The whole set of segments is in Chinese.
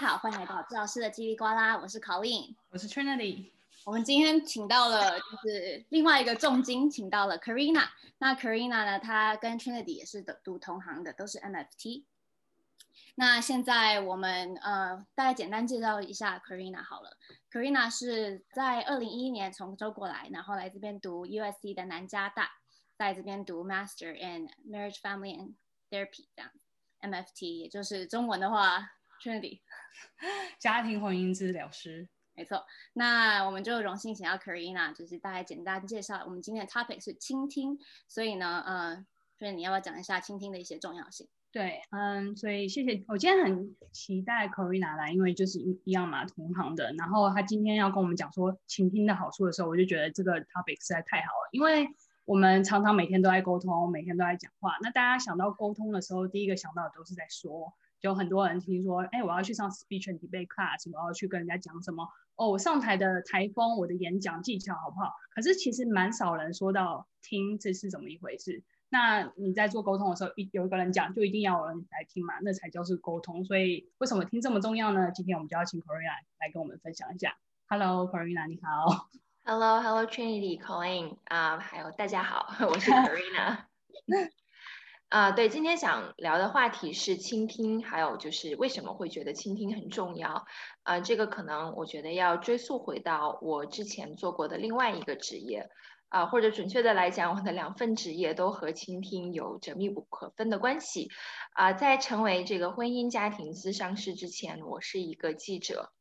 好，欢迎来到朱老师的叽里呱啦，我是 Colleen，我是 Trinity。我们今天请到了就是另外一个重金，请到了 Karina。那 Karina 呢，她跟 Trinity 也是读同行的，都是 MFT。那现在我们呃，大概简单介绍一下 Karina 好了。Karina 是在二零一一年从中国来，然后来这边读 USC 的南加大，在这边读 Master in Marriage, Family and Therapy 这样。MFT 也就是中文的话，Trinity 家庭婚姻治疗师，没错。那我们就荣幸请到 Karina，就是大家简单介绍。我们今天的 topic 是倾听，所以呢，呃，所以你要不要讲一下倾听的一些重要性？对，嗯，所以谢谢。我今天很期待 Karina 来，因为就是一一样嘛，同行的。然后他今天要跟我们讲说倾听的好处的时候，我就觉得这个 topic 实在太好了，因为。我们常常每天都在沟通，每天都在讲话。那大家想到沟通的时候，第一个想到的都是在说。就很多人听说，哎，我要去上 speech and debate class，我要去跟人家讲什么？哦，我上台的台风，我的演讲技巧好不好？可是其实蛮少人说到听，这是怎么一回事？那你在做沟通的时候，一有一个人讲，就一定要有人来听嘛，那才叫是沟通。所以为什么听这么重要呢？今天我们就要请 Corina 来跟我们分享一下。Hello，Corina，你好。Hello，Hello Trinity，Colleen 啊，还有大家好，我是 Karina。啊，对，今天想聊的话题是倾听，还有就是为什么会觉得倾听很重要。啊、这个可能我觉得要追溯回到我之前做过的另外一个职业，啊、或者准确的来讲，我的两份职业都和倾听有着密不可分的关系。啊、在成为这个婚姻家庭咨商师之前，我是一个记者。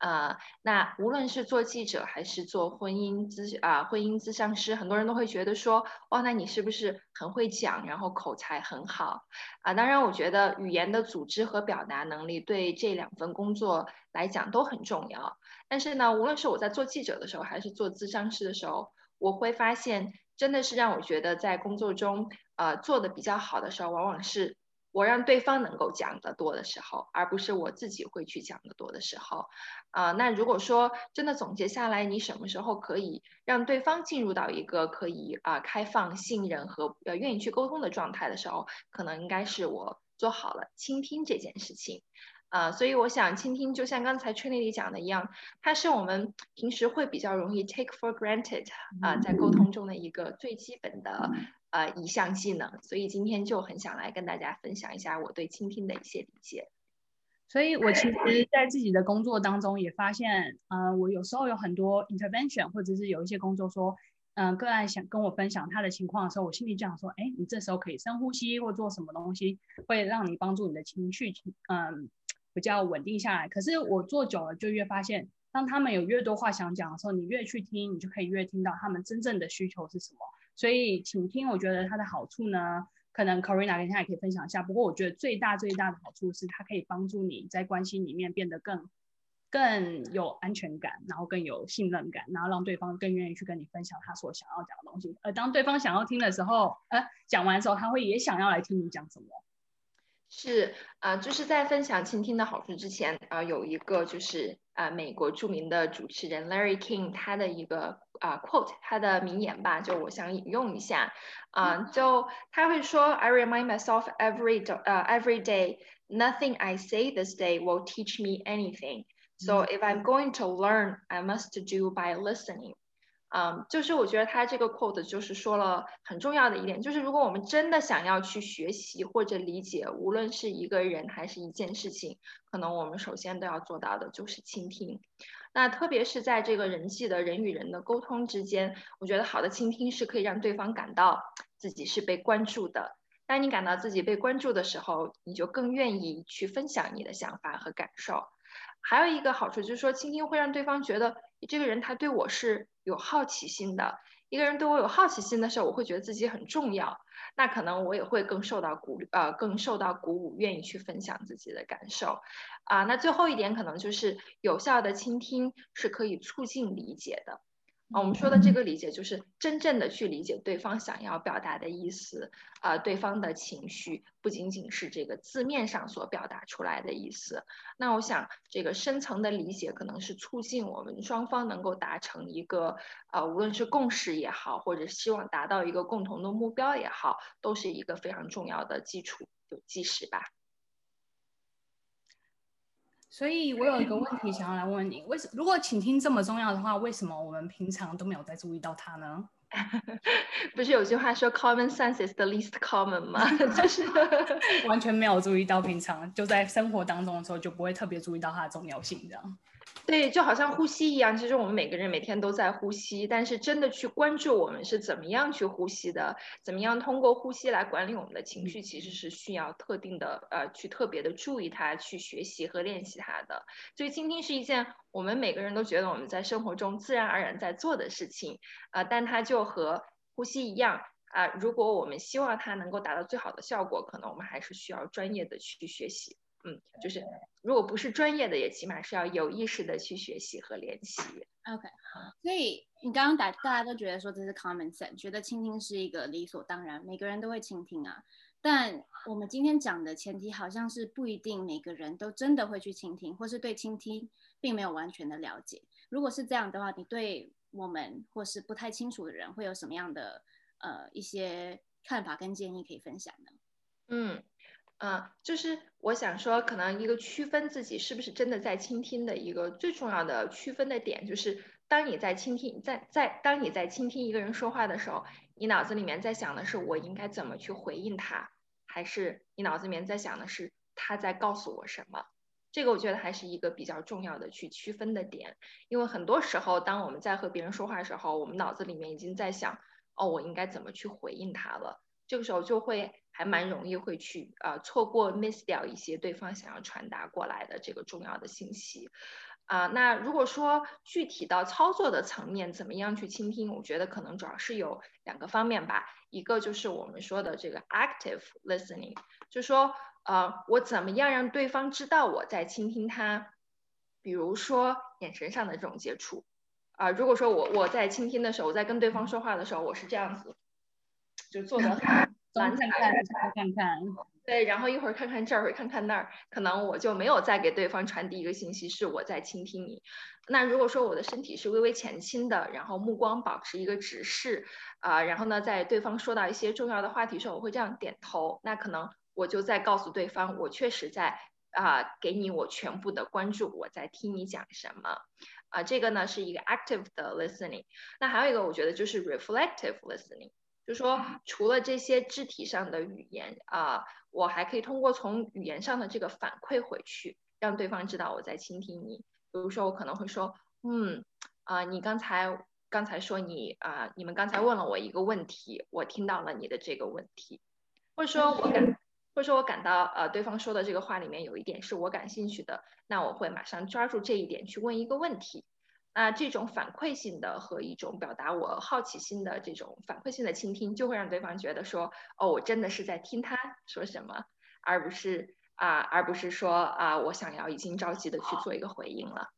啊、那无论是做记者还是做婚姻咨啊、婚姻咨商师，很多人都会觉得说，哇，那你是不是很会讲，然后口才很好啊、当然，我觉得语言的组织和表达能力对这两份工作来讲都很重要。但是呢，无论是我在做记者的时候，还是做咨商师的时候，我会发现，真的是让我觉得在工作中，呃，做的比较好的时候，往往是。我让对方能够讲得多的时候，而不是我自己会去讲得多的时候，啊、呃，那如果说真的总结下来，你什么时候可以让对方进入到一个可以啊、呃、开放、信任和呃愿意去沟通的状态的时候，可能应该是我做好了倾听这件事情，啊、呃，所以我想倾听就像刚才 Trinity 讲的一样，它是我们平时会比较容易 take for granted 啊、呃，在沟通中的一个最基本的。呃，一项技能，所以今天就很想来跟大家分享一下我对倾听的一些理解。所以我其实，在自己的工作当中也发现，呃，我有时候有很多 intervention，或者是有一些工作说，嗯、呃，个案想跟我分享他的情况的时候，我心里就想说，哎，你这时候可以深呼吸，或做什么东西，会让你帮助你的情绪，嗯、呃，比较稳定下来。可是我做久了，就越发现，当他们有越多话想讲的时候，你越去听，你就可以越听到他们真正的需求是什么。所以，请听，我觉得它的好处呢，可能 Carina 跟他也可以分享一下。不过，我觉得最大最大的好处是，它可以帮助你在关系里面变得更更有安全感，然后更有信任感，然后让对方更愿意去跟你分享他所想要讲的东西。而当对方想要听的时候，呃，讲完之后，他会也想要来听你讲什么。是啊、呃，就是在分享倾听的好处之前啊、呃，有一个就是啊、呃，美国著名的主持人 Larry King 他的一个。啊、uh,，quote 他的名言吧，就我想引用一下，啊、uh,，就他会说，I remind myself every 呃、uh, every day, nothing I say this day will teach me anything. So if I'm going to learn, I must do by listening. 嗯、就是我觉得他这个 quote 就是说了很重要的一点，就是如果我们真的想要去学习或者理解，无论是一个人还是一件事情，可能我们首先都要做到的就是倾听。那特别是在这个人际的人与人的沟通之间，我觉得好的倾听是可以让对方感到自己是被关注的。当你感到自己被关注的时候，你就更愿意去分享你的想法和感受。还有一个好处就是说，倾听会让对方觉得这个人他对我是有好奇心的。一个人对我有好奇心的时候，我会觉得自己很重要，那可能我也会更受到鼓，呃，更受到鼓舞，愿意去分享自己的感受。啊，那最后一点可能就是有效的倾听是可以促进理解的。啊，我们说的这个理解就是真正的去理解对方想要表达的意思，啊，对方的情绪不仅仅是这个字面上所表达出来的意思。那我想，这个深层的理解可能是促进我们双方能够达成一个，啊，无论是共识也好，或者希望达到一个共同的目标也好，都是一个非常重要的基础，就基石吧。所以我有一个问题想要来问问你，为什如果倾听这么重要的话，为什么我们平常都没有在注意到它呢？不是有句话说 “common sense is the least common” 吗？就是完全没有注意到，平常就在生活当中的时候就不会特别注意到它的重要性，这样。对，就好像呼吸一样，其实我们每个人每天都在呼吸，但是真的去关注我们是怎么样去呼吸的，怎么样通过呼吸来管理我们的情绪，其实是需要特定的呃，去特别的注意它，去学习和练习它的。所以倾听是一件我们每个人都觉得我们在生活中自然而然在做的事情，呃，但它就和呼吸一样啊，如果我们希望它能够达到最好的效果，可能我们还是需要专业的去学习。嗯，就是如果不是专业的，也起码是要有意识的去学习和练习。OK，所以你刚刚打大家都觉得说这是 common sense，觉得倾听是一个理所当然，每个人都会倾听啊。但我们今天讲的前提好像是不一定每个人都真的会去倾听，或是对倾听并没有完全的了解。如果是这样的话，你对我们或是不太清楚的人会有什么样的呃一些看法跟建议可以分享呢？嗯。嗯，就是我想说，可能一个区分自己是不是真的在倾听的一个最重要的区分的点，就是当你在倾听，在在当你在倾听一个人说话的时候，你脑子里面在想的是我应该怎么去回应他，还是你脑子里面在想的是他在告诉我什么？这个我觉得还是一个比较重要的去区分的点，因为很多时候当我们在和别人说话的时候，我们脑子里面已经在想，哦，我应该怎么去回应他了，这个时候就会。还蛮容易会去啊、呃、错过 miss 掉一些对方想要传达过来的这个重要的信息啊、那如果说具体到操作的层面，怎么样去倾听？我觉得可能主要是有两个方面吧。一个就是我们说的这个 active listening，就说呃我怎么样让对方知道我在倾听他，比如说眼神上的这种接触啊、如果说我我在倾听的时候，我在跟对方说话的时候，我是这样子，就做的很。看看看看，对，然后一会儿看看这儿，会看看那儿，可能我就没有再给对方传递一个信息，是我在倾听你。那如果说我的身体是微微前倾的，然后目光保持一个直视，啊、呃，然后呢，在对方说到一些重要的话题时候，我会这样点头，那可能我就在告诉对方，我确实在啊、呃，给你我全部的关注，我在听你讲什么，啊、呃，这个呢是一个 active 的 listening。那还有一个，我觉得就是 reflective listening。就说除了这些肢体上的语言啊、我还可以通过从语言上的这个反馈回去，让对方知道我在倾听你。比如说，我可能会说，嗯，啊、你刚才刚才说你啊、你们刚才问了我一个问题，我听到了你的这个问题，或者说我感，或者说我感到呃，对方说的这个话里面有一点是我感兴趣的，那我会马上抓住这一点去问一个问题。那这种反馈性的和一种表达我好奇心的这种反馈性的倾听，就会让对方觉得说，哦，我真的是在听他说什么，而不是啊，而不是说啊，我想要已经着急的去做一个回应了。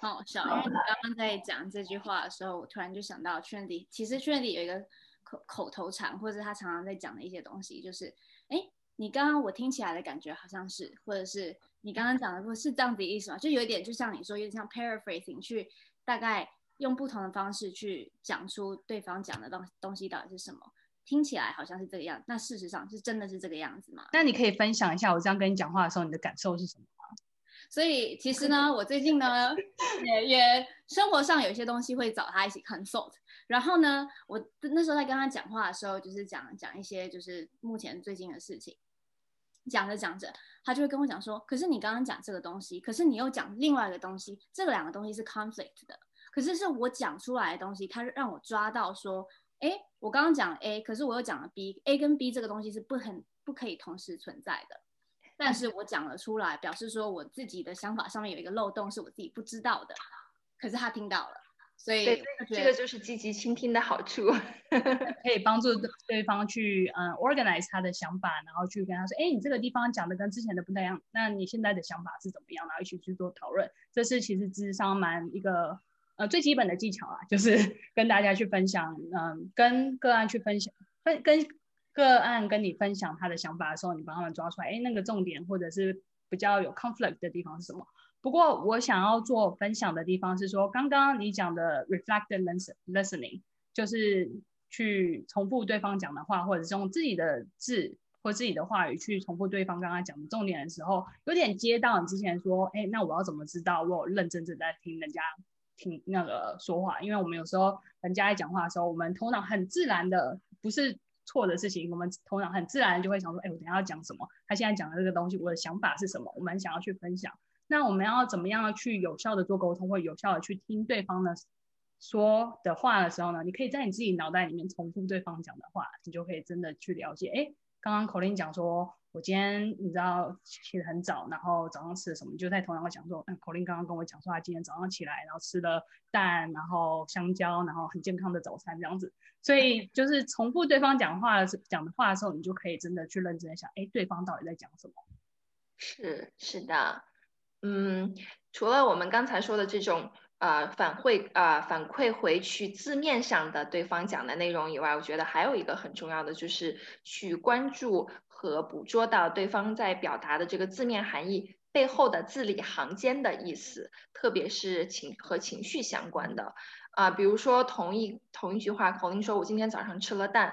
哦，小玉，你刚刚在讲这句话的时候，我突然就想到 Trinity，其实 Trinity 有一个口口头禅，或者他常常在讲的一些东西，就是，哎，你刚刚我听起来的感觉好像是，或者是。你刚刚讲的不是这样子的意思吗？就有一点，就像你说，有点像 paraphrasing，去大概用不同的方式去讲出对方讲的东东西到底是什么，听起来好像是这个样子，那事实上是真的是这个样子吗？那你可以分享一下，我这样跟你讲话的时候，你的感受是什么吗？所以其实呢，我最近呢，也也生活上有一些东西会找他一起 consult，然后呢，我那时候在跟他讲话的时候，就是讲讲一些就是目前最近的事情。讲着讲着，他就会跟我讲说：“可是你刚刚讲这个东西，可是你又讲另外一个东西，这两个东西是 conflict 的。可是是我讲出来的东西，他让我抓到说，哎，我刚刚讲了 A，可是我又讲了 B，A 跟 B 这个东西是不很不可以同时存在的。但是我讲了出来，表示说我自己的想法上面有一个漏洞是我自己不知道的，可是他听到了。”所以对，这个就是积极倾听的好处，可以帮助对方去嗯 organize 他的想法，然后去跟他说，哎，你这个地方讲的跟之前的不太一样，那你现在的想法是怎么样？然后一起去做讨论，这是其实智商蛮一个呃最基本的技巧啊，就是 跟大家去分享，嗯，跟个案去分享，分跟个案跟你分享他的想法的时候，你帮他们抓出来，哎，那个重点或者是比较有 conflict 的地方是什么？不过我想要做分享的地方是说，刚刚你讲的 reflective listening，就是去重复对方讲的话，或者是用自己的字或自己的话语去重复对方刚刚讲的重点的时候，有点接到你之前说，哎，那我要怎么知道我有认真正在听人家听那个说话？因为我们有时候人家在讲话的时候，我们头脑很自然的不是错的事情，我们头脑很自然就会想说，哎，我等下要讲什么？他现在讲的这个东西，我的想法是什么？我们想要去分享。那我们要怎么样去有效的做沟通，或有效的去听对方的说的话的时候呢？你可以在你自己脑袋里面重复对方讲的话，你就可以真的去了解，哎。刚刚口令讲说，我今天你知道起得很早，然后早上吃了什么？就在头脑会讲说，嗯口令刚刚跟我讲说，他今天早上起来，然后吃了蛋，然后香蕉，然后很健康的早餐这样子。所以就是重复对方讲话的讲的话的时候，你就可以真的去认真的想，哎，对方到底在讲什么？是是的，嗯，除了我们刚才说的这种。呃，反馈呃反馈回去字面上的对方讲的内容以外，我觉得还有一个很重要的就是去关注和捕捉到对方在表达的这个字面含义背后的字里行间的意思，特别是情和情绪相关的啊、比如说同一同一句话，口令说我今天早上吃了蛋，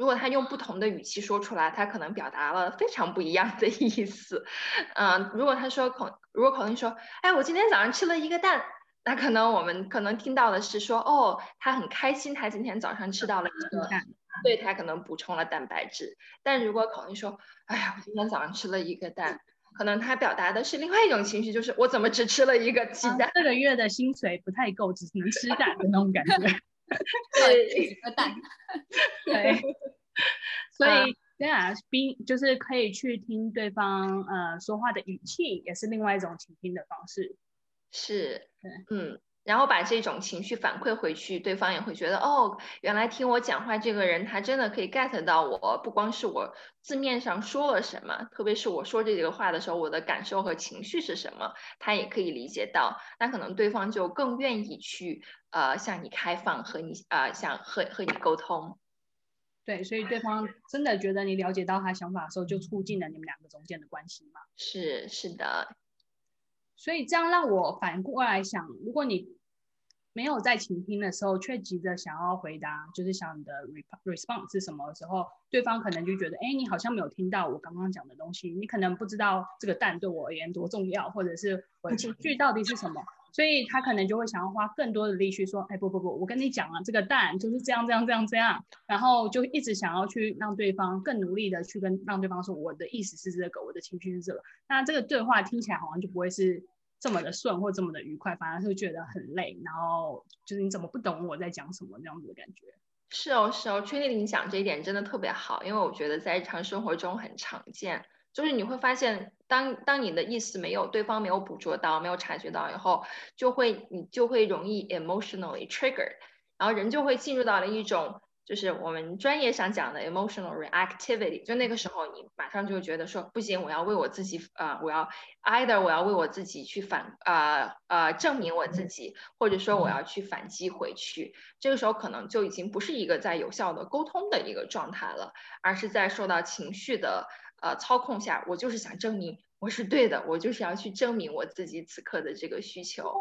如果他用不同的语气说出来，他可能表达了非常不一样的 意思。嗯、如果他说口如果口令说，哎，我今天早上吃了一个蛋。那可能我们可能听到的是说，哦，他很开心，他今天早上吃到了一个蛋，对，他可能补充了蛋白质。但如果口令说，哎呀，我今天早上吃了一个蛋，可能他表达的是另外一种情绪，就是我怎么只吃了一个鸡蛋？啊、这个月的薪水不太够，只能吃蛋的那种感觉。对，一个蛋。对。所以这样，并就是可以去听对方呃说话的语气，也是另外一种倾听的方式。是，嗯，然后把这种情绪反馈回去，对方也会觉得，哦，原来听我讲话这个人，他真的可以 get 到我，不光是我字面上说了什么，特别是我说这几个话的时候，我的感受和情绪是什么，他也可以理解到，那可能对方就更愿意去，呃，向你开放，和你，呃，想和和你沟通。对，所以对方真的觉得你了解到他想法的时候，就促进了你们两个中间的关系嘛？是，是的。所以这样让我反过来想，如果你没有在倾听的时候，却急着想要回答，就是想你的 response 是什么的时候，对方可能就觉得，哎，你好像没有听到我刚刚讲的东西，你可能不知道这个蛋对我而言多重要，或者是我的情绪到底是什么。所以他可能就会想要花更多的力气说，哎，不不不，我跟你讲了，这个蛋就是这样这样这样这样，然后就一直想要去让对方更努力的去跟让对方说，我的意思是这个，我的情绪是这个，那这个对话听起来好像就不会是这么的顺或这么的愉快，反而是觉得很累，然后就是你怎么不懂我在讲什么这样子的感觉。是哦是哦，Trinity 你讲这一点真的特别好，因为我觉得在日常生活中很常见。就是你会发现，当当你的意思没有对方没有捕捉到、没有察觉到以后，就会你就会容易 emotionally triggered，然后人就会进入到了一种就是我们专业上讲的 emotional reactivity，就那个时候你马上就觉得说不行，我要为我自己啊、我要 either 我要为我自己去反啊啊、呃呃、证明我自己，或者说我要去反击回去，这个时候可能就已经不是一个在有效的沟通的一个状态了，而是在受到情绪的。呃，操控下，我就是想证明我是对的，我就是要去证明我自己此刻的这个需求，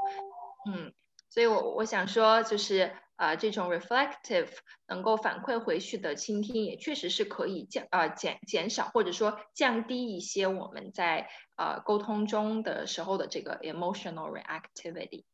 嗯，所以我我想说，就是呃，这种 reflective 能够反馈回去的倾听，也确实是可以降呃减减少或者说降低一些我们在呃沟通中的时候的这个 emotional reactivity。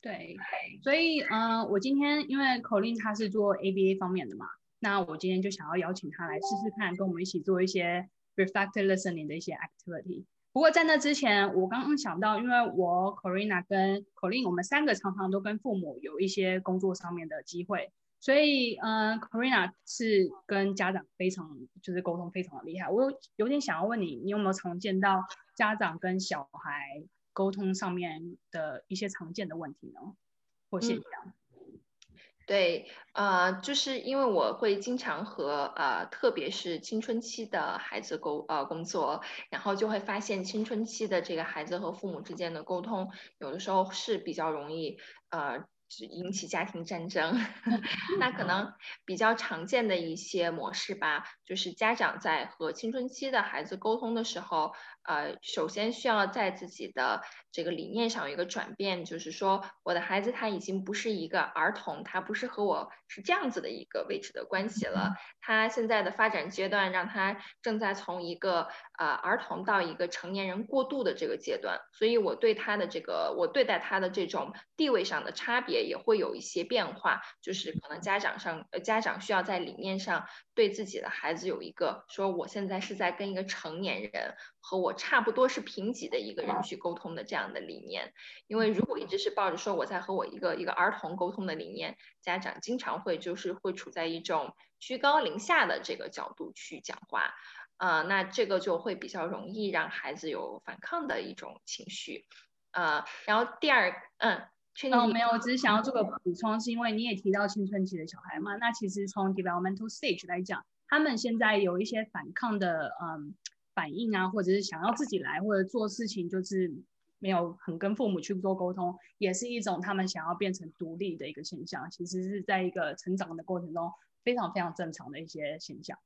对，所以嗯、我今天因为 Colin 他是做 ABA 方面的嘛，那我今天就想要邀请他来试试看，跟我们一起做一些。Reflective listening 的一些 activity。不过在那之前，我刚刚想到，因为我 Corina 跟 Colin，我们三个常常都跟父母有一些工作上面的机会，所以，嗯、Corina 是跟家长非常就是沟通非常的厉害。我有，有点想要问你，你有没有常见到家长跟小孩沟通上面的一些常见的问题呢？或现象？嗯对，呃，就是因为我会经常和呃，特别是青春期的孩子沟呃工作，然后就会发现青春期的这个孩子和父母之间的沟通，有的时候是比较容易呃是引起家庭战争。那可能比较常见的一些模式吧，就是家长在和青春期的孩子沟通的时候，呃，首先需要在自己的这个理念上有一个转变，就是说，我的孩子他已经不是一个儿童，他不是和我是这样子的一个位置的关系了。他现在的发展阶段，让他正在从一个呃儿童到一个成年人过渡的这个阶段，所以我对他的这个，我对待他的这种地位上的差别也会有一些变化，就是可能家长上，呃，家长需要在理念上对自己的孩子有一个说，我现在是在跟一个成年人。和我差不多是平级的一个人去沟通的这样的理念，因为如果一直是抱着说我在和我一个一个儿童沟通的理念，家长经常会就是会处在一种居高临下的这个角度去讲话，呃，那这个就会比较容易让孩子有反抗的一种情绪，呃，然后第二，嗯，哦、没有，我只是想要做个补充，是因为你也提到青春期的小孩嘛，那其实从 developmental stage 来讲，他们现在有一些反抗的，嗯。反应啊，或者是想要自己来，或者做事情就是没有很跟父母去做沟通，也是一种他们想要变成独立的一个现象。其实是在一个成长的过程中，非常非常正常的一些现象。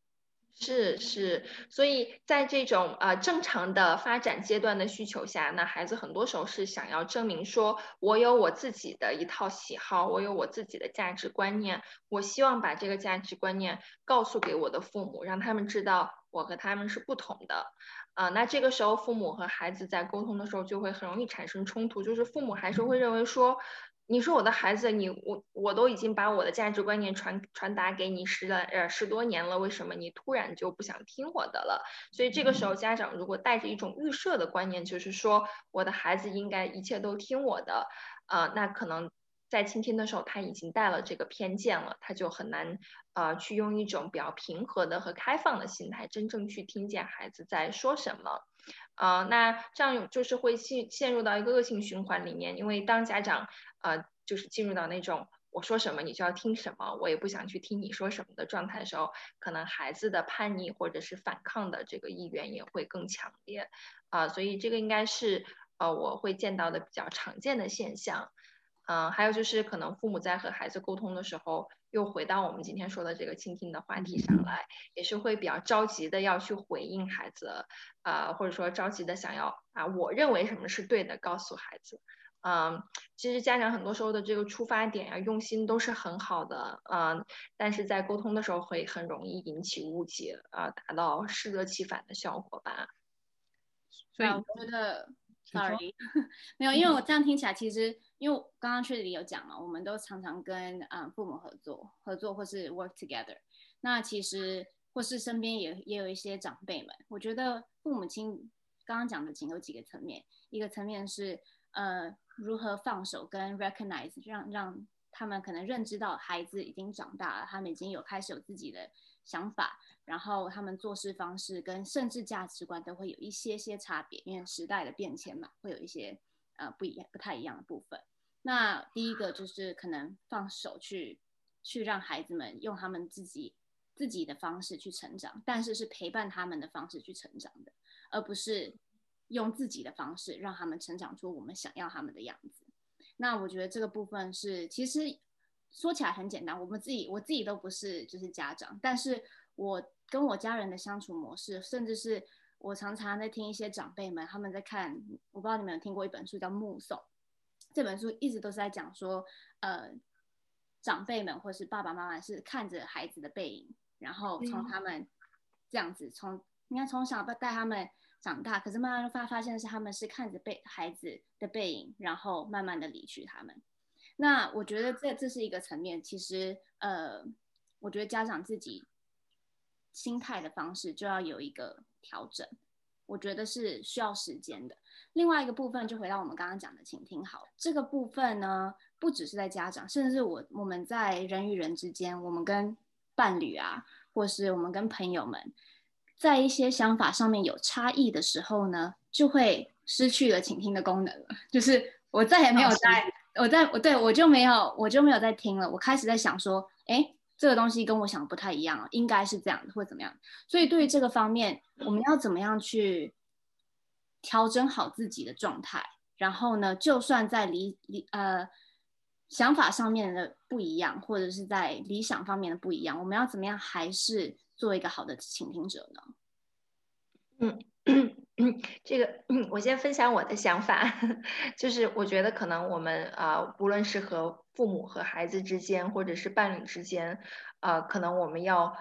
是是，所以在这种呃正常的发展阶段的需求下，那孩子很多时候是想要证明说，我有我自己的一套喜好，我有我自己的价值观念，我希望把这个价值观念告诉给我的父母，让他们知道。我和他们是不同的，啊、呃，那这个时候父母和孩子在沟通的时候就会很容易产生冲突，就是父母还是会认为说，你说我的孩子，你我我都已经把我的价值观念传传达给你十来呃十多年了，为什么你突然就不想听我的了？所以这个时候家长如果带着一种预设的观念，就是说我的孩子应该一切都听我的，呃，那可能。在倾听的时候，他已经带了这个偏见了，他就很难，呃，去用一种比较平和的和开放的心态，真正去听见孩子在说什么，呃，那这样就是会陷陷入到一个恶性循环里面，因为当家长，呃，就是进入到那种我说什么你就要听什么，我也不想去听你说什么的状态的时候，可能孩子的叛逆或者是反抗的这个意愿也会更强烈，啊、所以这个应该是，呃，我会见到的比较常见的现象。嗯，还有就是可能父母在和孩子沟通的时候，又回到我们今天说的这个倾听的话题上来，也是会比较着急的要去回应孩子，呃，或者说着急的想要啊我认为什么是对的告诉孩子。嗯，其实家长很多时候的这个出发点啊，用心都是很好的，嗯，但是在沟通的时候会很容易引起误解，啊，达到适得其反的效果吧。所以我觉得，sorry，没有，因为我这样听起来其实。因为刚刚确实有讲嘛，我们都常常跟嗯父母合作，合作或是 work together。那其实或是身边也也有一些长辈们，我觉得父母亲刚刚讲的仅有几个层面，一个层面是呃如何放手跟 recognize，让让他们可能认知到孩子已经长大了，他们已经有开始有自己的想法，然后他们做事方式跟甚至价值观都会有一些些差别，因为时代的变迁嘛，会有一些呃不一样、不太一样的部分。那第一个就是可能放手去，去让孩子们用他们自己自己的方式去成长，但是是陪伴他们的方式去成长的，而不是用自己的方式让他们成长出我们想要他们的样子。那我觉得这个部分是，其实说起来很简单，我们自己我自己都不是就是家长，但是我跟我家人的相处模式，甚至是我常常在听一些长辈们他们在看，我不知道你们有听过一本书叫《目送》。这本书一直都是在讲说，呃，长辈们或是爸爸妈妈是看着孩子的背影，然后从他们这样子从，你看从小带他们长大，可是慢慢发发现是他们是看着背孩子的背影，然后慢慢的离去他们。那我觉得这这是一个层面，其实呃，我觉得家长自己心态的方式就要有一个调整，我觉得是需要时间的。另外一个部分就回到我们刚刚讲的请听好，这个部分呢，不只是在家长，甚至是我我们在人与人之间，我们跟伴侣啊，或是我们跟朋友们，在一些想法上面有差异的时候呢，就会失去了倾听的功能了。就是我再也没有在，我在我对我就没有我就没有在听了，我开始在想说，哎，这个东西跟我想的不太一样，应该是这样的，或怎么样。所以对于这个方面，我们要怎么样去？调整好自己的状态，然后呢，就算在理理呃想法上面的不一样，或者是在理想方面的不一样，我们要怎么样还是做一个好的倾听者呢？嗯。这个，我先分享我的想法，就是我觉得可能我们啊、无论是和父母和孩子之间，或者是伴侣之间，啊，可能我们要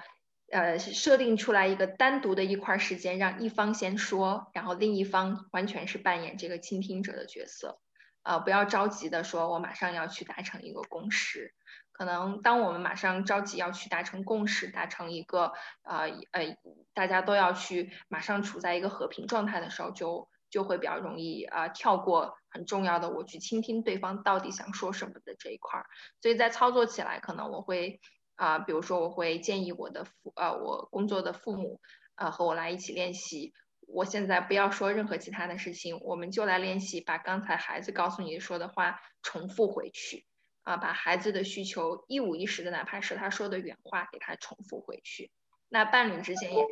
呃设定出来一个单独的一块时间，让一方先说，然后另一方完全是扮演这个倾听者的角色，呃，不要着急的说，我马上要去达成一个共识。可能当我们马上着急要去达成共识，达成一个呃呃大家都要去马上处在一个和平状态的时候，就就会比较容易啊、跳过很重要的我去倾听对方到底想说什么的这一块儿。所以在操作起来，可能我会啊、比如说我会建议我的父呃我工作的父母呃和我来一起练习。我现在不要说任何其他的事情，我们就来练习把刚才孩子告诉你说的话重复回去。啊，把孩子的需求一五一十的，哪怕是他说的原话，给他重复回去。那伴侣之间也，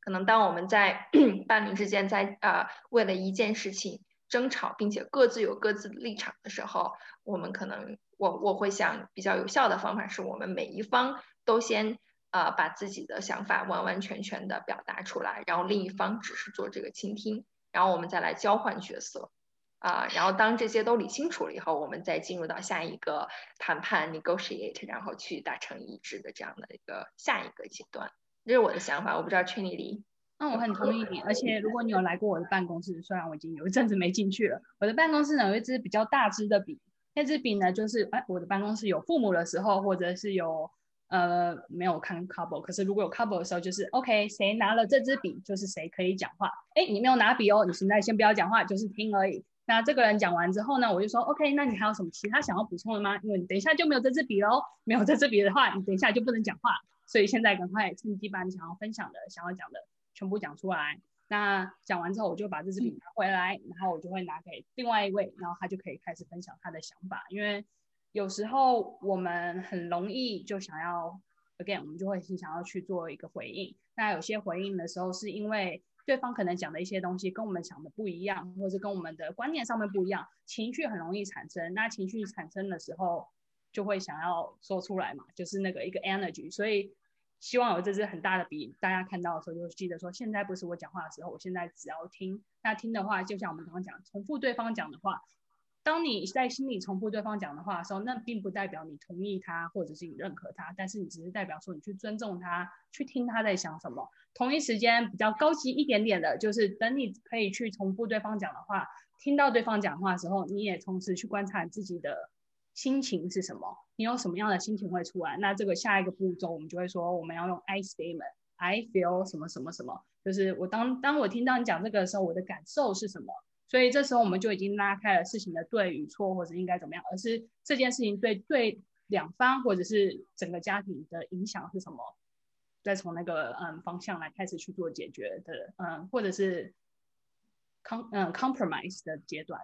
可能当我们在 伴侣之间在、呃、为了一件事情争吵，并且各自有各自立场的时候，我们可能我我会想比较有效的方法是我们每一方都先、呃、把自己的想法完完全全的表达出来，然后另一方只是做这个倾听，然后我们再来交换角色。啊，然后当这些都理清楚了以后，我们再进入到下一个谈判 negotiate，然后去达成一致的这样的一个下一个阶段，这是我的想法。我不知道崔妮莉。那我很同意你，而且如果你有来过我的办公室，虽然我已经有一阵子没进去了，我的办公室呢有一支比较大支的笔，那支笔呢就是哎，我的办公室有父母的时候，或者是有呃没有看 couple，可是如果有 couple 的时候，就是 OK，谁拿了这支笔就是谁可以讲话。哎，你没有拿笔哦，你现在先不要讲话，就是听而已。那这个人讲完之后呢，我就说 OK，那你还有什么其他想要补充的吗？因为你等一下就没有这支笔喽，没有这支笔的话，你等一下就不能讲话。所以现在赶快趁机把你想要分享的、想要讲的全部讲出来。那讲完之后，我就把这支笔拿回来，然后我就会拿给另外一位，然后他就可以开始分享他的想法。因为有时候我们很容易就想要 again，我们就会很想要去做一个回应。那有些回应的时候，是因为对方可能讲的一些东西跟我们想的不一样，或者是跟我们的观念上面不一样，情绪很容易产生。那情绪产生的时候，就会想要说出来嘛，就是那个一个 energy。所以希望有这支很大的笔，大家看到的时候就记得说，现在不是我讲话的时候，我现在只要听。那听的话，就像我们刚刚讲，重复对方讲的话。当你在心里重复对方讲的话的时候，那并不代表你同意他或者是你认可他，但是你只是代表说你去尊重他，去听他在想什么。同一时间比较高级一点点的，就是等你可以去重复对方讲的话，听到对方讲话的时候，你也同时去观察自己的心情是什么，你有什么样的心情会出来。那这个下一个步骤，我们就会说我们要用 I statement，I feel 什么什么什么，就是我当当我听到你讲这个的时候，我的感受是什么。所以这时候我们就已经拉开了事情的对与错，或者应该怎么样，而是这件事情对对两方或者是整个家庭的影响是什么，再从那个嗯方向来开始去做解决的，嗯，或者是 com 嗯 compromise 的阶段。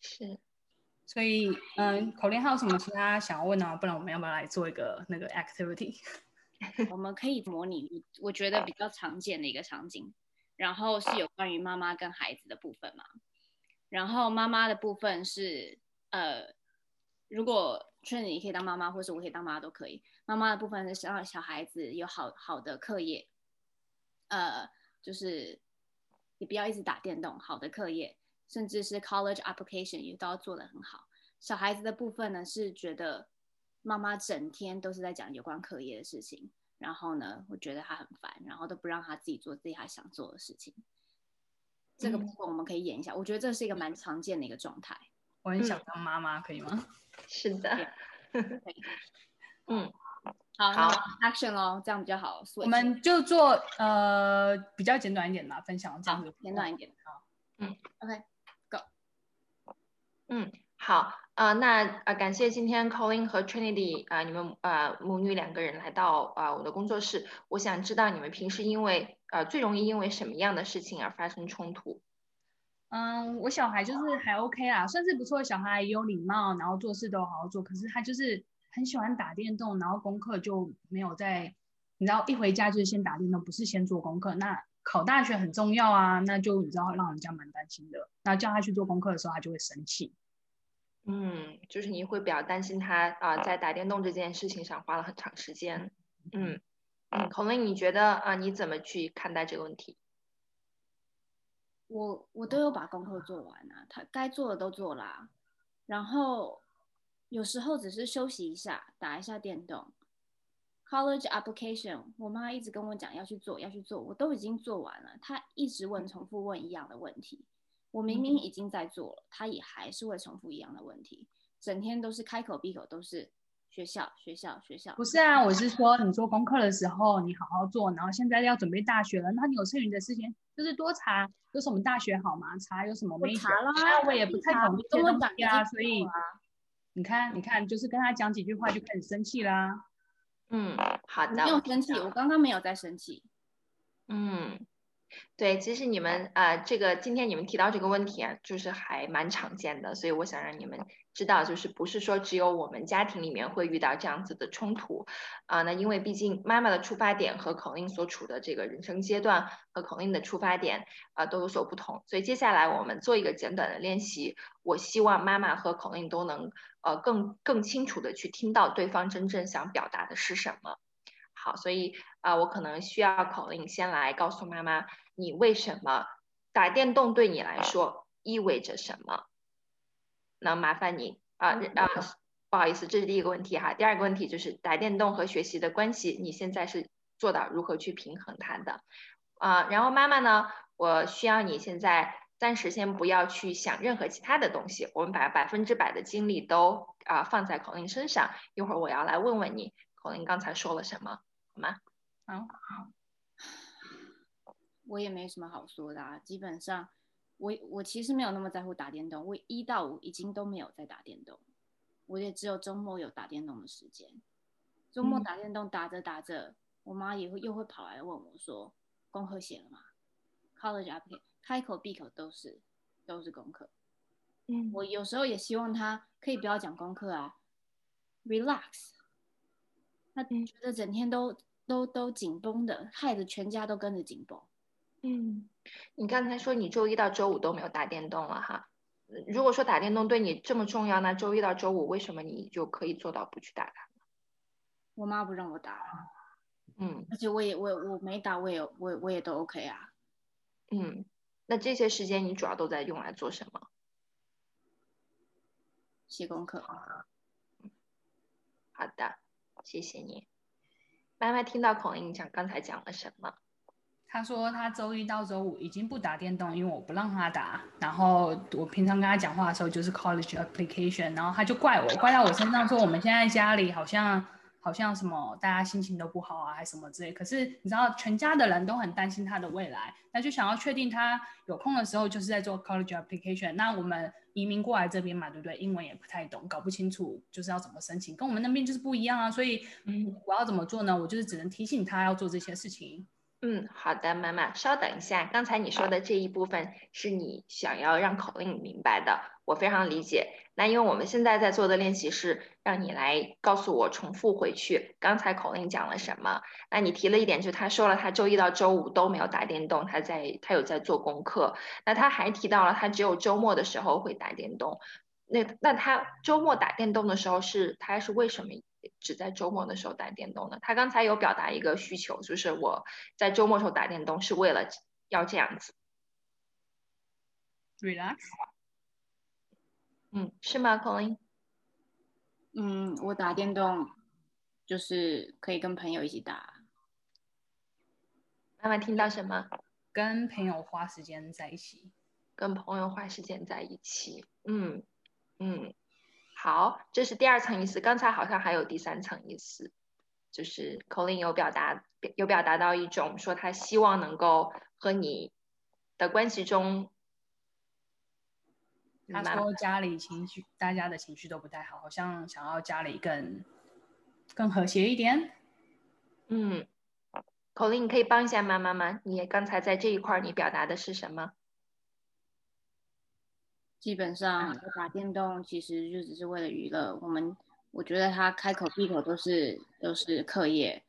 是，所以嗯，口令还有什么其他想要问呢？不然我们要不要来做一个那个 activity？我们可以模拟，我觉得比较常见的一个场景。然后是有关于妈妈跟孩子的部分嘛，然后妈妈的部分是，呃，如果春你可以当妈妈，或是我可以当妈妈都可以。妈妈的部分是让小孩子有好好的课业，呃，就是你不要一直打电动，好的课业，甚至是 college application 也都要做得很好。小孩子的部分呢，是觉得妈妈整天都是在讲有关课业的事情。然后呢，我觉得他很烦，然后都不让他自己做自己还想做的事情。这个部分我们可以演一下，我觉得这是一个蛮常见的一个状态。我很想当妈妈，嗯、可以吗？是的，可以。嗯，好，好，action 哦，这样比较好。我们就做呃比较简短一点的分享，这样子简短一点。好，嗯，OK，Go。嗯，好。啊、呃，那啊、呃，感谢今天 Colin 和 Trinity 啊、你们啊、呃、母女两个人来到啊、我的工作室。我想知道你们平时因为呃最容易因为什么样的事情而发生冲突？嗯，我小孩就是还 OK 啦，算是不错的小孩，也有礼貌，然后做事都好好做。可是他就是很喜欢打电动，然后功课就没有在，你知道一回家就是先打电动，不是先做功课。那考大学很重要啊，那就你知道让人家蛮担心的。那叫他去做功课的时候，他就会生气。嗯，就是你会比较担心他啊、呃，在打电动这件事情上花了很长时间。嗯嗯，Colin，你觉得啊、呃，你怎么去看待这个问题？我我都有把功课做完啊，他该做的都做啦、啊，然后有时候只是休息一下，打一下电动。College application，我妈一直跟我讲要去做，要去做，我都已经做完了。她一直问，重复问一样的问题。我明明已经在做了，他也还是会重复一样的问题，整天都是开口闭口都是学校学校学校。不是啊，我是说你做功课的时候你好好做，然后现在要准备大学了，那你有剩余的时间就是多查有什么大学好吗？查有什么没查了，我也不太懂这些东西啊，所以你看你看，就是跟他讲几句话就开始生气啦。嗯，好的，没有生气，我刚刚没有在生气。嗯。对，其实你们呃，这个今天你们提到这个问题啊，就是还蛮常见的，所以我想让你们知道，就是不是说只有我们家庭里面会遇到这样子的冲突啊、那因为毕竟妈妈的出发点和口令所处的这个人生阶段和口令的出发点啊、都有所不同，所以接下来我们做一个简短的练习。我希望妈妈和口令都能呃更更清楚的去听到对方真正想表达的是什么。好，所以啊、呃，我可能需要 Colin 先来告诉妈妈，你为什么打电动对你来说意味着什么？那麻烦你啊啊，不好意思，这是第一个问题哈。第二个问题就是打电动和学习的关系，你现在是做到如何去平衡它的？啊，然后妈妈呢，我需要你现在暂时先不要去想任何其他的东西，我们把百分之百的精力都啊放在 Colin 身上。一会儿我要来问问你，Colin 刚才说了什么？好吗？好，我也没什么好说的啊。基本上，我我其实没有那么在乎打电动。我一到五已经都没有在打电动，我也只有周末有打电动的时间。周末打电动打着打着，我妈也会又会跑来问我说：“功课写了吗？”College application 开口闭口都是都是功课。嗯，我有时候也希望她可以不要讲功课啊，relax。他觉得整天都。都都紧绷的，害得全家都跟着紧绷。嗯，你刚才说你周一到周五都没有打电动了哈？如果说打电动对你这么重要，那周一到周五为什么你就可以做到不去打它？我妈不让我打。嗯，而且我也我我没打，我也我我也都 OK 啊。嗯，那这些时间你主要都在用来做什么？写功课。好的，谢谢你。妈妈听到孔莹讲刚才讲了什么？她说她周一到周五已经不打电动，因为我不让她打。然后我平常跟她讲话的时候就是 college application，然后她就怪我，怪到我身上说我们现在家里好像。好像什么大家心情都不好啊，还是什么之类。可是你知道，全家的人都很担心他的未来，那就想要确定他有空的时候就是在做 college application。那我们移民过来这边嘛，对不对？英文也不太懂，搞不清楚就是要怎么申请，跟我们那边就是不一样啊。所以，嗯，我要怎么做呢？我就是只能提醒他要做这些事情。嗯，好的，妈妈，稍等一下。刚才你说的这一部分是你想要让 Colin 明白的，我非常理解。那因为我们现在在做的练习是让你来告诉我，重复回去刚才口令讲了什么。那你提了一点，就他说了他周一到周五都没有打电动，他在他有在做功课。那他还提到了他只有周末的时候会打电动。那那他周末打电动的时候是他是为什么只在周末的时候打电动呢？他刚才有表达一个需求，就是我在周末时候打电动是为了要这样子。Relax。嗯，是吗，Colin？嗯，我打电动就是可以跟朋友一起打。妈妈听到什么？跟朋友花时间在一起。跟朋友花时间在一起。嗯嗯，好，这是第二层意思。刚才好像还有第三层意思，就是 Colin 有表达有表达到一种说他希望能够和你的关系中。他说家里情绪，大家的情绪都不太好，好像想要家里更更和谐一点。嗯，Colin，你可以帮一下妈妈吗？你刚才在这一块你表达的是什么？基本上打电动其实就只是为了娱乐。我们我觉得他开口闭口都是都是课业，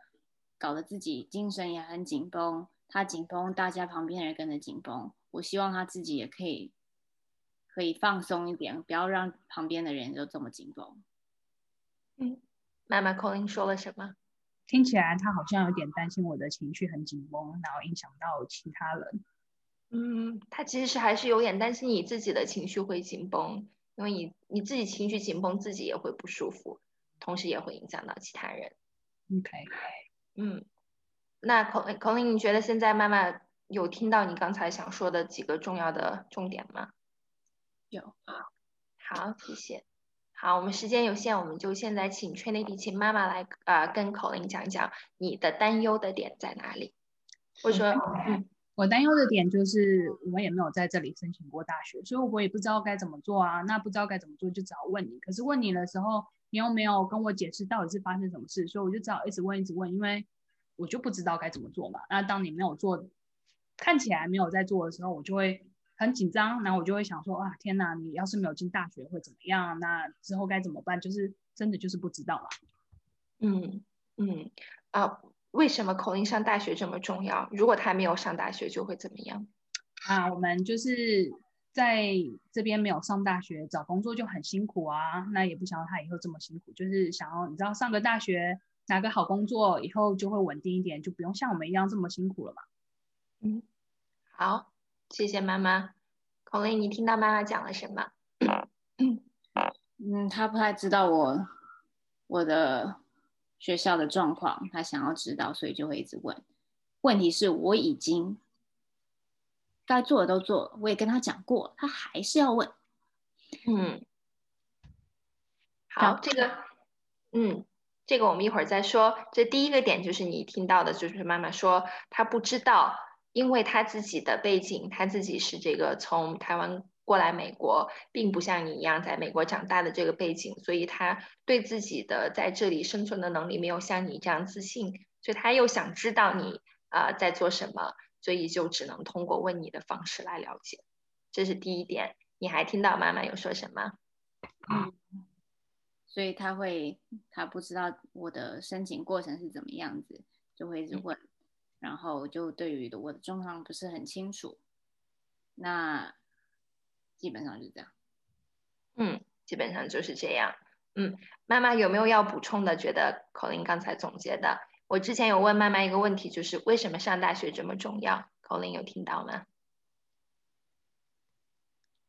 搞得自己精神也很紧绷。他紧绷，大家旁边人跟着紧绷。我希望他自己也可以。可以放松一点，不要让旁边的人就这么紧绷。嗯，妈妈 Colin 说了什么？听起来他好像有点担心我的情绪很紧绷，然后影响到其他人。嗯，他其实是还是有点担心你自己的情绪会紧绷，因为你你自己情绪紧绷，自己也会不舒服，同时也会影响到其他人。OK，嗯，那 Colin Colin，你觉得现在妈妈有听到你刚才想说的几个重要的重点吗？有啊。好，谢谢。好，我们时间有限，我们就现在请 Trinity 请妈妈来啊、呃，跟 Colin 讲一讲你的担忧的点在哪里，或者说，嗯。我担忧的点就是，我也没有在这里申请过大学，所以我也不知道该怎么做啊。那不知道该怎么做，就只好问你。可是问你的时候，你又没有跟我解释到底是发生什么事，所以我就只好一直问，一直问，因为我就不知道该怎么做嘛。那当你没有做，看起来没有在做的时候，我就会很紧张，然后我就会想说，啊，天哪，你要是没有进大学会怎么样？那之后该怎么办？就是真的就是不知道嘛。嗯嗯啊。为什么 Colin 上大学这么重要？如果他没有上大学，就会怎么样？啊，我们就是在这边没有上大学，找工作就很辛苦啊。那也不想要他以后这么辛苦，就是想要你知道上个大学，拿个好工作，以后就会稳定一点，就不用像我们一样这么辛苦了嘛。嗯，好，谢谢妈妈。Colin，你听到妈妈讲了什么？嗯，他不太知道我我的。学校的状况，他想要知道，所以就会一直问。问题是我已经该做的都做了，我也跟他讲过，他还是要问。嗯，好，这个，嗯，这个我们一会儿再说。这第一个点就是你听到的，就是妈妈说她不知道，因为他自己的背景，他自己是这个从台湾。过来美国，并不像你一样在美国长大的这个背景，所以他对自己的在这里生存的能力没有像你这样自信，所以他又想知道你啊、呃、在做什么，所以就只能通过问你的方式来了解。这是第一点。你还听到妈妈有说什么？嗯，所以他会他不知道我的申请过程是怎么样子，就会问，嗯、然后就对于我的状况不是很清楚，那。基本上就这样，嗯，基本上就是这样，嗯，妈妈有没有要补充的？觉得 Colin 刚才总结的，我之前有问妈妈一个问题，就是为什么上大学这么重要？Colin 有听到吗？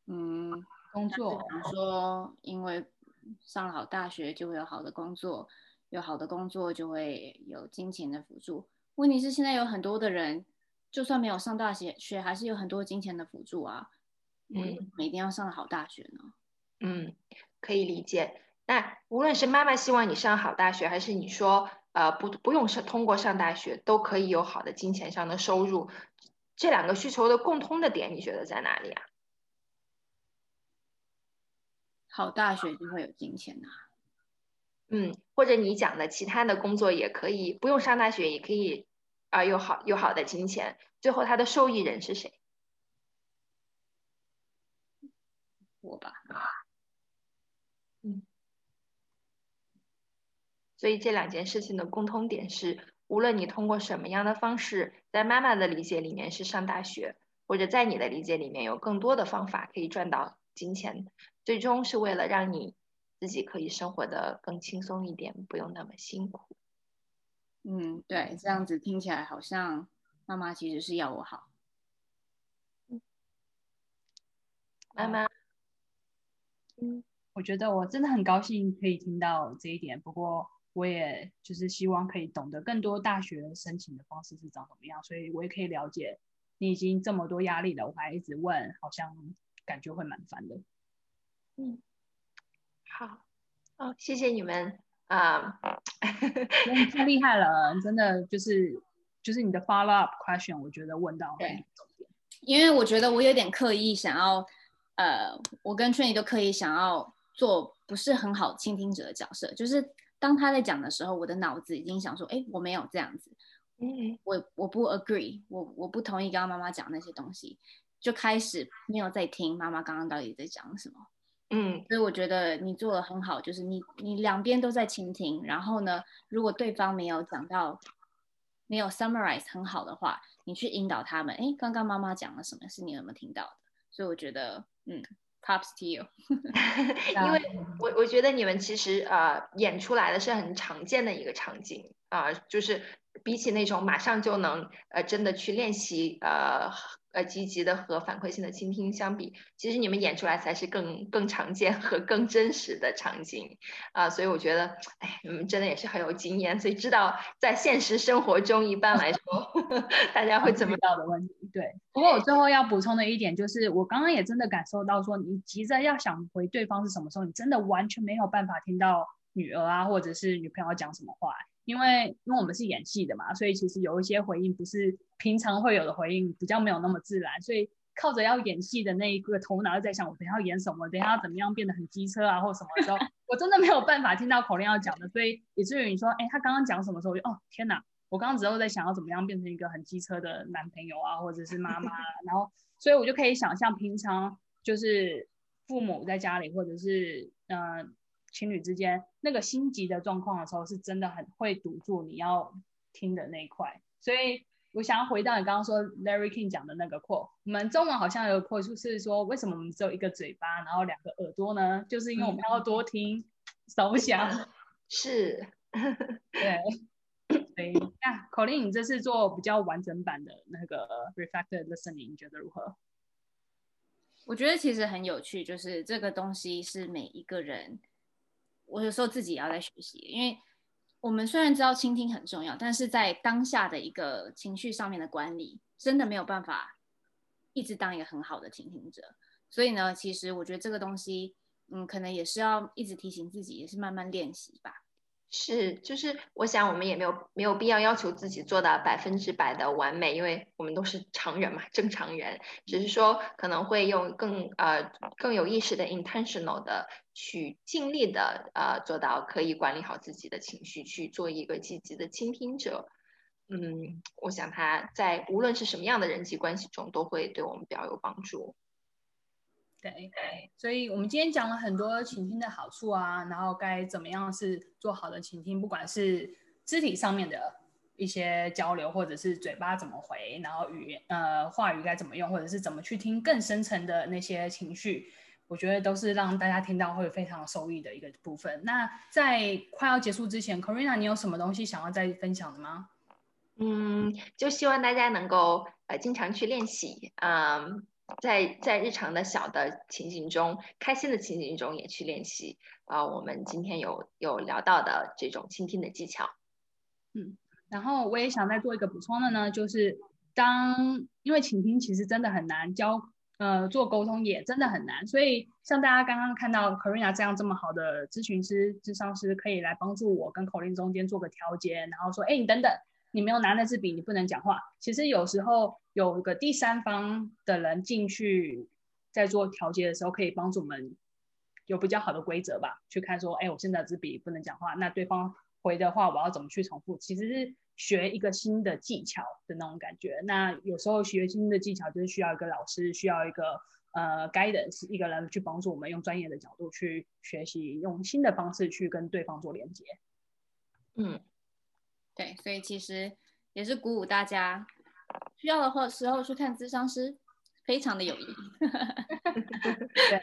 嗯，工作，比如说，因为上了好大学就会有好的工作，有好的工作就会有金钱的辅助。问题是现在有很多的人，就算没有上大学，学还是有很多金钱的辅助啊。嗯，每天要上好大学呢。嗯，可以理解。那无论是妈妈希望你上好大学，还是你说呃不不用上通过上大学都可以有好的金钱上的收入，这两个需求的共通的点，你觉得在哪里啊？好大学就会有金钱呐。嗯，或者你讲的其他的工作也可以不用上大学也可以啊，呃，有好有好的金钱。最后，他的受益人是谁？我吧，嗯，所以这两件事情的共通点是，无论你通过什么样的方式，在妈妈的理解里面是上大学，或者在你的理解里面有更多的方法可以赚到金钱，最终是为了让你自己可以生活的更轻松一点，不用那么辛苦。嗯，对，这样子听起来好像妈妈其实是要我好。嗯，妈妈。嗯，我觉得我真的很高兴可以听到这一点。不过，我也就是希望可以懂得更多大学申请的方式是长什么样，所以我也可以了解你已经这么多压力了，我还一直问，好像感觉会蛮烦的。嗯，好，哦，谢谢你们啊，你太厉害了，真的就是就是你的 follow up question，我觉得问到很重点，因为我觉得我有点刻意想要。呃，我跟 Trinity 都刻意想要做不是很好倾听者的角色，就是当他在讲的时候，我的脑子已经想说，哎，我没有这样子，嗯，我我不 agree，我我不同意刚刚妈妈讲那些东西，就开始没有在听妈妈刚刚到底在讲什么，嗯，所以我觉得你做的很好，就是你你两边都在倾听，然后呢，如果对方没有讲到，没有 summarize 很好的话，你去引导他们，哎，刚刚妈妈讲了什么？是你有没有听到的？所以我觉得。嗯，props to you，因为我我觉得你们其实呃演出来的是很常见的一个场景啊、呃，就是比起那种马上就能呃真的去练习呃。呃，积极的和反馈性的倾听相比，其实你们演出来才是更更常见和更真实的场景啊、所以我觉得，哎，你们真的也是很有经验，所以知道在现实生活中一般来说，大家会怎么到的问题。对，不过我最后要补充的一点就是，我刚刚也真的感受到说，你急着要想回对方是什么时候，你真的完全没有办法听到女儿啊，或者是女朋友讲什么话。因为因为我们是演戏的嘛，所以其实有一些回应不是平常会有的回应，比较没有那么自然，所以靠着要演戏的那一个头脑在想，我等下要演什么，等下要怎么样变得很机车啊，或什么时候，我真的没有办法听到口令要讲的，所以以至于你说，哎，他刚刚讲什么时候，我就哦天哪，我刚刚只有在想要怎么样变成一个很机车的男朋友啊，或者是妈妈，然后所以我就可以想象平常就是父母在家里，或者是嗯。情侣之间那个心急的状况的时候，是真的很会堵住你要听的那一块。所以我想要回到你刚刚说 Larry King 讲的那个 quote，我们中文好像有个 quote，就是说为什么我们只有一个嘴巴，然后两个耳朵呢？就是因为我们要多听少想。是，对。所以那 Colleen，你这次做比较完整版的那个 reflective listening，你觉得如何？我觉得其实很有趣，就是这个东西是每一个人。我有时候自己也要在学习，因为我们虽然知道倾听很重要，但是在当下的一个情绪上面的管理，真的没有办法一直当一个很好的倾听者。所以呢，其实我觉得这个东西，嗯，可能也是要一直提醒自己，也是慢慢练习吧。是，就是我想我们也没有没有必要要求自己做到百分之百的完美，因为我们都是常人嘛，正常人。只是说可能会用更呃更有意识的 intentional 的去尽力的呃做到可以管理好自己的情绪，去做一个积极的倾听者。嗯，我想他在无论是什么样的人际关系中，都会对我们比较有帮助。对，所以我们今天讲了很多倾听的好处啊，然后该怎么样是做好的倾听，不管是肢体上面的一些交流，或者是嘴巴怎么回，然后语言呃话语该怎么用，或者是怎么去听更深层的那些情绪，我觉得都是让大家听到会非常受益的一个部分。那在快要结束之前，Corina，你有什么东西想要再分享的吗？嗯，就希望大家能够呃经常去练习，嗯。在在日常的小的情景中，开心的情景中也去练习啊、我们今天有有聊到的这种倾听的技巧，嗯，然后我也想再做一个补充的呢，就是当因为倾听其实真的很难教，呃，做沟通也真的很难，所以像大家刚刚看到 Corina 这样这么好的咨询师、智商师，可以来帮助我跟口令中间做个调节，然后说，哎，你等等。你没有拿那支笔，你不能讲话。其实有时候有个第三方的人进去，在做调节的时候，可以帮助我们有比较好的规则吧，去看说，哎，我现在这支笔不能讲话，那对方回的话，我要怎么去重复？其实是学一个新的技巧的那种感觉。那有时候学新的技巧，就是需要一个老师，需要一个呃 guidance，一个人去帮助我们用专业的角度去学习，用新的方式去跟对方做连接。嗯。对，所以其实也是鼓舞大家，需要的话时候去看咨商师，非常的有益。对，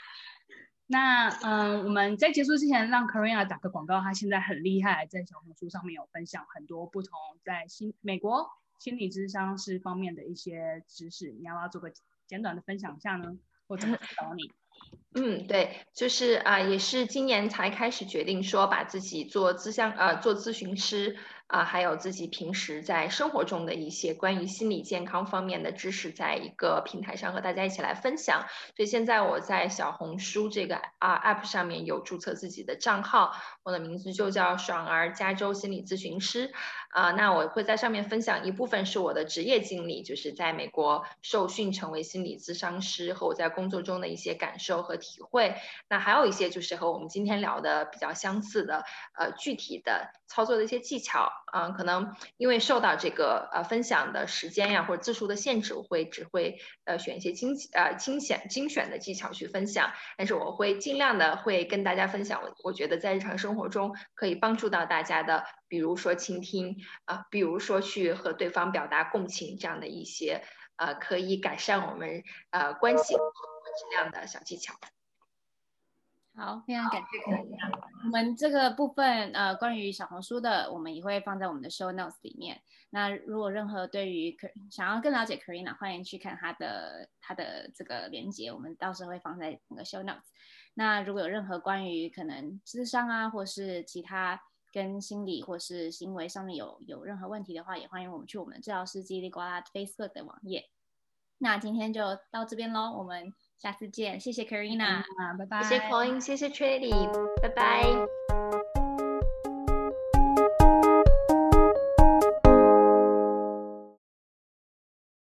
那嗯，我们在结束之前让 Karina 打个广告，她现在很厉害，在小红书上面有分享很多不同在心美国心理咨商师方面的一些知识，你要不要做个简短的分享一下呢？我怎么找你？嗯，对，就是啊、呃，也是今年才开始决定说把自己做咨商呃做咨询师。啊，还有自己平时在生活中的一些关于心理健康方面的知识，在一个平台上和大家一起来分享。所以现在我在小红书这个啊 app 上面有注册自己的账号，我的名字就叫爽儿加州心理咨询师。啊，那我会在上面分享一部分是我的职业经历，就是在美国受训成为心理咨商师和我在工作中的一些感受和体会。那还有一些就是和我们今天聊的比较相似的，呃，具体的操作的一些技巧。嗯，可能因为受到这个呃分享的时间呀或者字数的限制，我会只会呃选一些精呃精选精选的技巧去分享，但是我会尽量的会跟大家分享我我觉得在日常生活中可以帮助到大家的，比如说倾听啊、比如说去和对方表达共情这样的一些呃可以改善我们呃关系质量的小技巧。好，非常感谢。我们这个部分，呃，关于小红书的，我们也会放在我们的 show notes 里面。那如果任何对于可想要更了解 Karina，欢迎去看她的她的这个连接，我们到时候会放在那个 show notes。那如果有任何关于可能智商啊，或是其他跟心理或是行为上面有有任何问题的话，也欢迎我们去我们的治疗师叽里呱啦 Facebook 的网页。那今天就到这边喽，我们。下次见，谢谢 Karina，啊，拜拜。谢谢 Coin，谢谢 Trinity，拜拜。